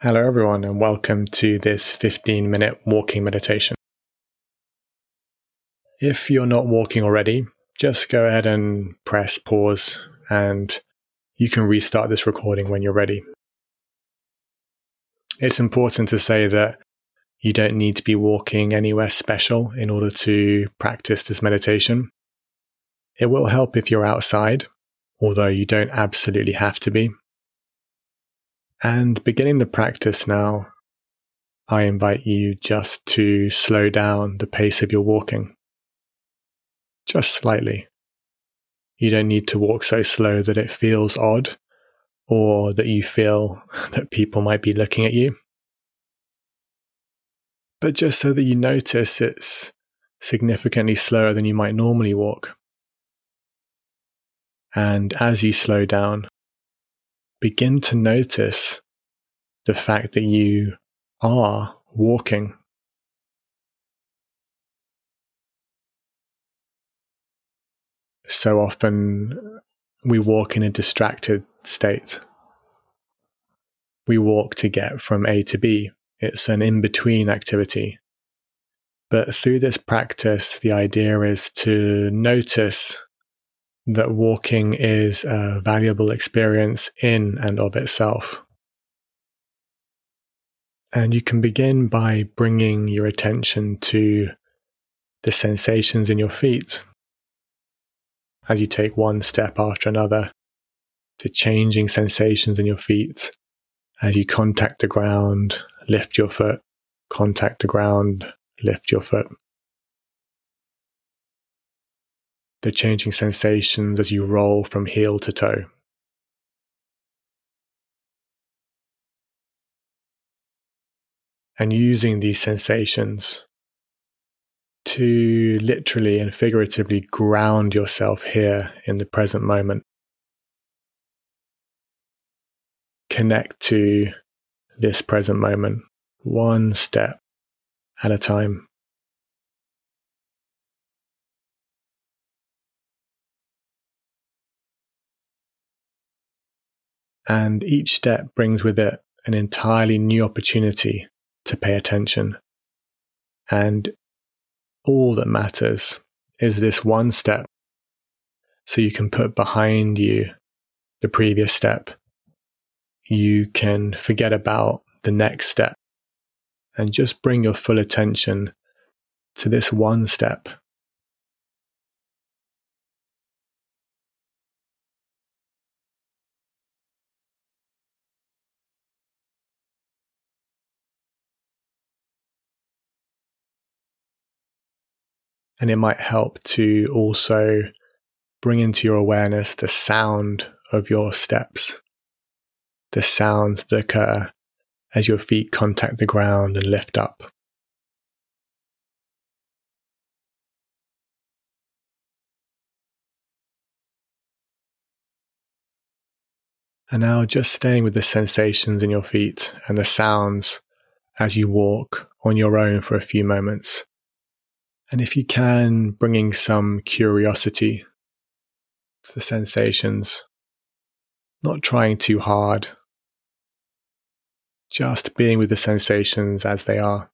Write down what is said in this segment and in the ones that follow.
Hello, everyone, and welcome to this 15 minute walking meditation. If you're not walking already, just go ahead and press pause and you can restart this recording when you're ready. It's important to say that you don't need to be walking anywhere special in order to practice this meditation. It will help if you're outside, although you don't absolutely have to be. And beginning the practice now, I invite you just to slow down the pace of your walking. Just slightly. You don't need to walk so slow that it feels odd or that you feel that people might be looking at you. But just so that you notice it's significantly slower than you might normally walk. And as you slow down, begin to notice the fact that you are walking. So often we walk in a distracted state. We walk to get from A to B. It's an in between activity. But through this practice, the idea is to notice that walking is a valuable experience in and of itself. And you can begin by bringing your attention to the sensations in your feet as you take one step after another, to changing sensations in your feet as you contact the ground, lift your foot, contact the ground, lift your foot. The changing sensations as you roll from heel to toe. And using these sensations to literally and figuratively ground yourself here in the present moment. Connect to this present moment, one step at a time. And each step brings with it an entirely new opportunity to pay attention. And all that matters is this one step. So you can put behind you the previous step. You can forget about the next step and just bring your full attention to this one step And it might help to also bring into your awareness the sound of your steps, the sounds that occur as your feet contact the ground and lift up. And now just staying with the sensations in your feet and the sounds as you walk on your own for a few moments. And if you can, bringing some curiosity to the sensations, not trying too hard, just being with the sensations as they are.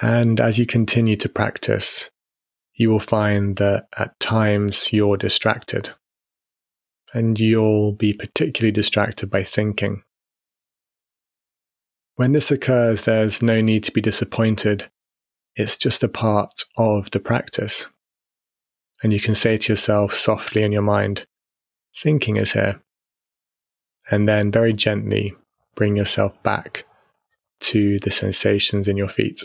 And as you continue to practice, you will find that at times you're distracted. And you'll be particularly distracted by thinking. When this occurs, there's no need to be disappointed. It's just a part of the practice. And you can say to yourself softly in your mind, thinking is here. And then very gently bring yourself back to the sensations in your feet.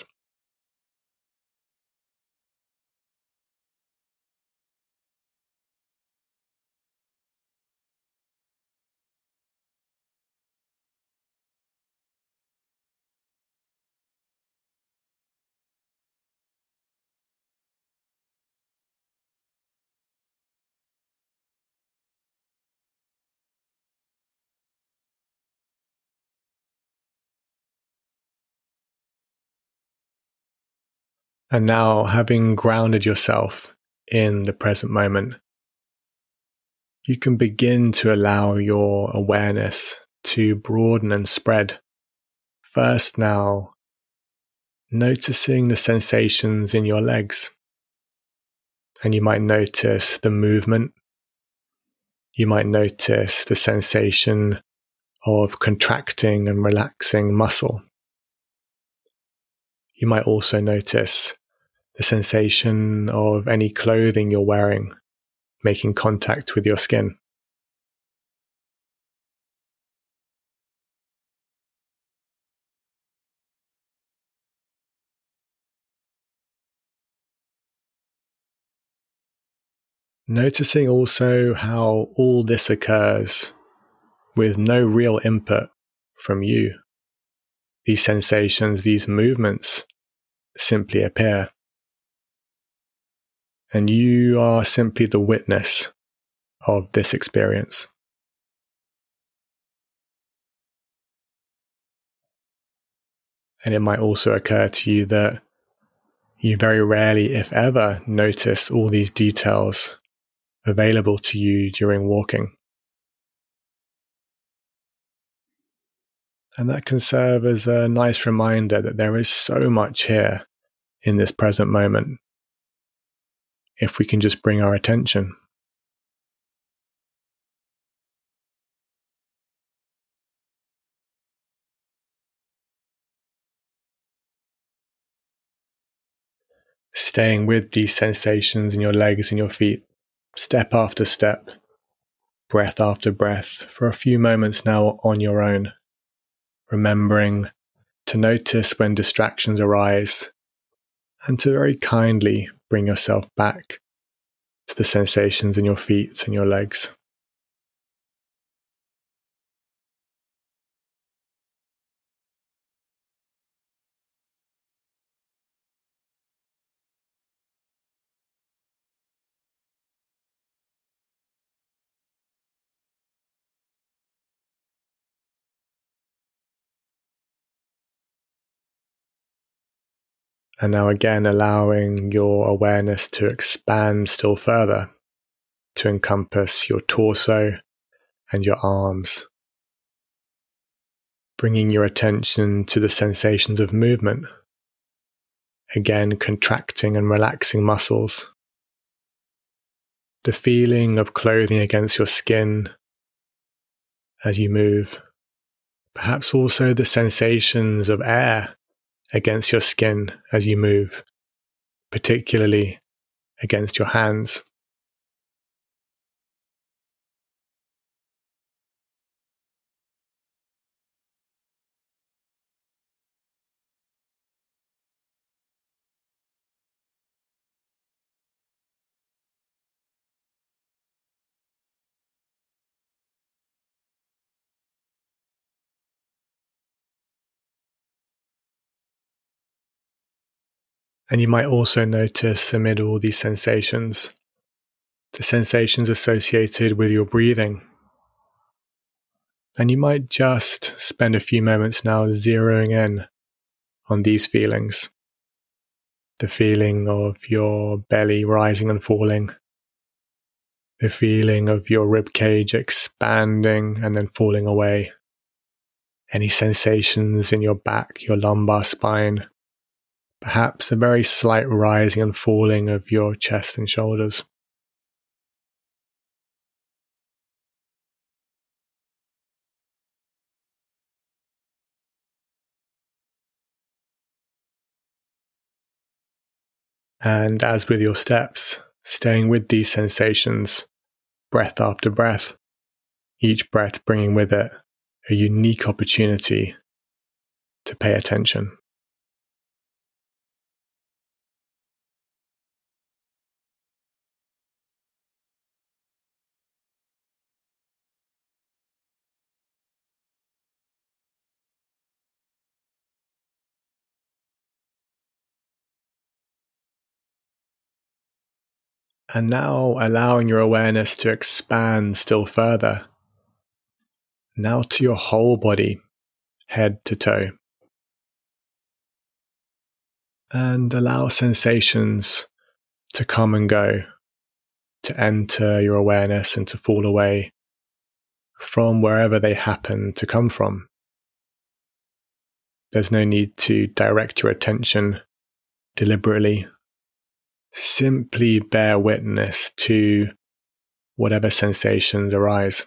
And now, having grounded yourself in the present moment, you can begin to allow your awareness to broaden and spread. First, now, noticing the sensations in your legs. And you might notice the movement. You might notice the sensation of contracting and relaxing muscle. You might also notice the sensation of any clothing you're wearing making contact with your skin. Noticing also how all this occurs with no real input from you. These sensations, these movements simply appear. And you are simply the witness of this experience. And it might also occur to you that you very rarely, if ever, notice all these details available to you during walking. And that can serve as a nice reminder that there is so much here in this present moment if we can just bring our attention. Staying with these sensations in your legs and your feet step after step, breath after breath, for a few moments now on your own, remembering to notice when distractions arise and to very kindly bring yourself back to the sensations in your feet and your legs. And now again, allowing your awareness to expand still further to encompass your torso and your arms. Bringing your attention to the sensations of movement. Again, contracting and relaxing muscles. The feeling of clothing against your skin as you move. Perhaps also the sensations of air against your skin as you move, particularly against your hands. And you might also notice amid all these sensations, the sensations associated with your breathing. And you might just spend a few moments now zeroing in on these feelings. The feeling of your belly rising and falling. The feeling of your rib cage expanding and then falling away. Any sensations in your back, your lumbar spine, perhaps a very slight rising and falling of your chest and shoulders. And as with your steps, staying with these sensations, breath after breath, each breath bringing with it a unique opportunity to pay attention. And now allowing your awareness to expand still further. Now to your whole body, head to toe. and allow sensations to come and go, to enter your awareness and to fall away from wherever they happen to come from. There's no need to direct your attention deliberately. Simply bear witness to whatever sensations arise.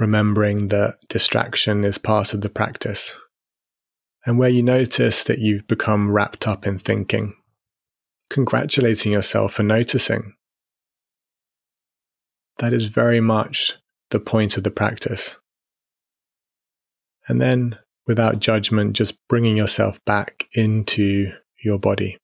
remembering that distraction is part of the practice. And where you notice that you've become wrapped up in thinking, congratulating yourself for noticing. That is very much the point of the practice. And then, without judgment, just bringing yourself back into your body.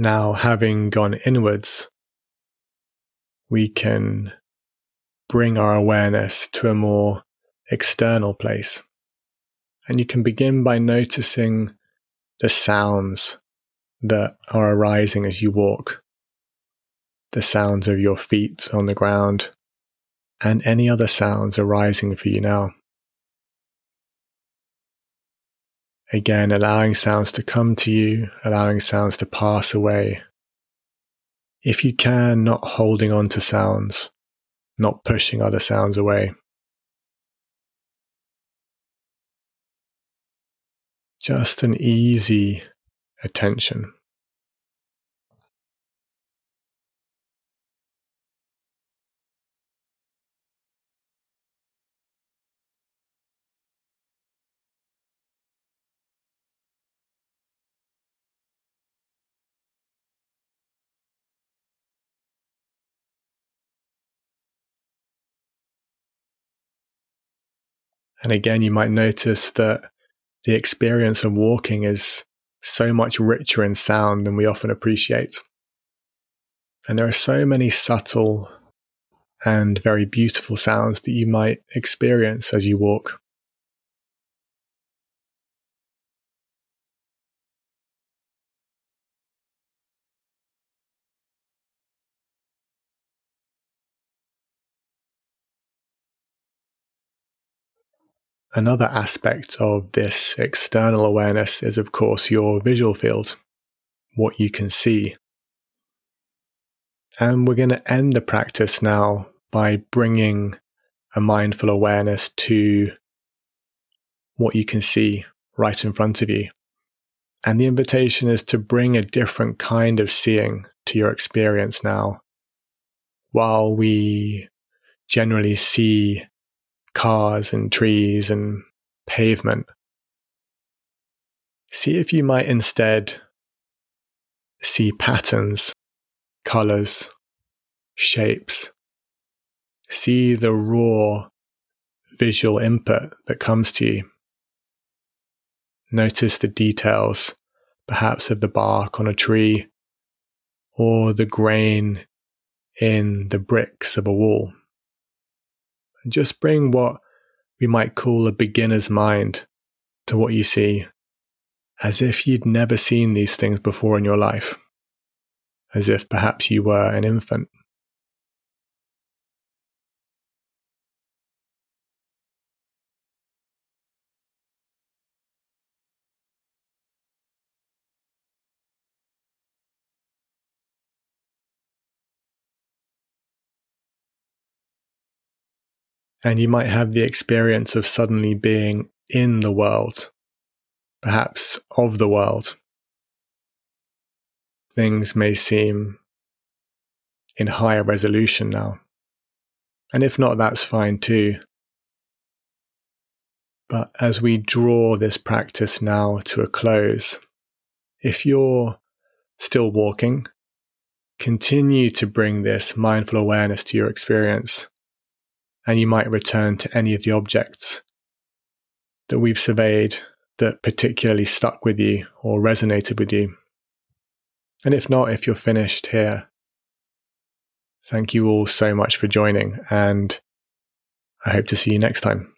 Now, having gone inwards, we can bring our awareness to a more external place. And you can begin by noticing the sounds that are arising as you walk, the sounds of your feet on the ground, and any other sounds arising for you now. Again, allowing sounds to come to you, allowing sounds to pass away. If you can, not holding on to sounds, not pushing other sounds away. Just an easy attention. And again, you might notice that the experience of walking is so much richer in sound than we often appreciate. And there are so many subtle and very beautiful sounds that you might experience as you walk. Another aspect of this external awareness is, of course, your visual field, what you can see. And we're going to end the practice now by bringing a mindful awareness to what you can see right in front of you. And the invitation is to bring a different kind of seeing to your experience now. While we generally see cars and trees and pavement. See if you might instead see patterns, colors, shapes. See the raw visual input that comes to you. Notice the details, perhaps of the bark on a tree or the grain in the bricks of a wall and just bring what we might call a beginner's mind to what you see, as if you'd never seen these things before in your life, as if perhaps you were an infant. And you might have the experience of suddenly being in the world, perhaps of the world. Things may seem in higher resolution now. And if not, that's fine too. But as we draw this practice now to a close, if you're still walking continue to bring this mindful awareness to your experience. And you might return to any of the objects that we've surveyed that particularly stuck with you or resonated with you. And if not, if you're finished here, thank you all so much for joining, and I hope to see you next time.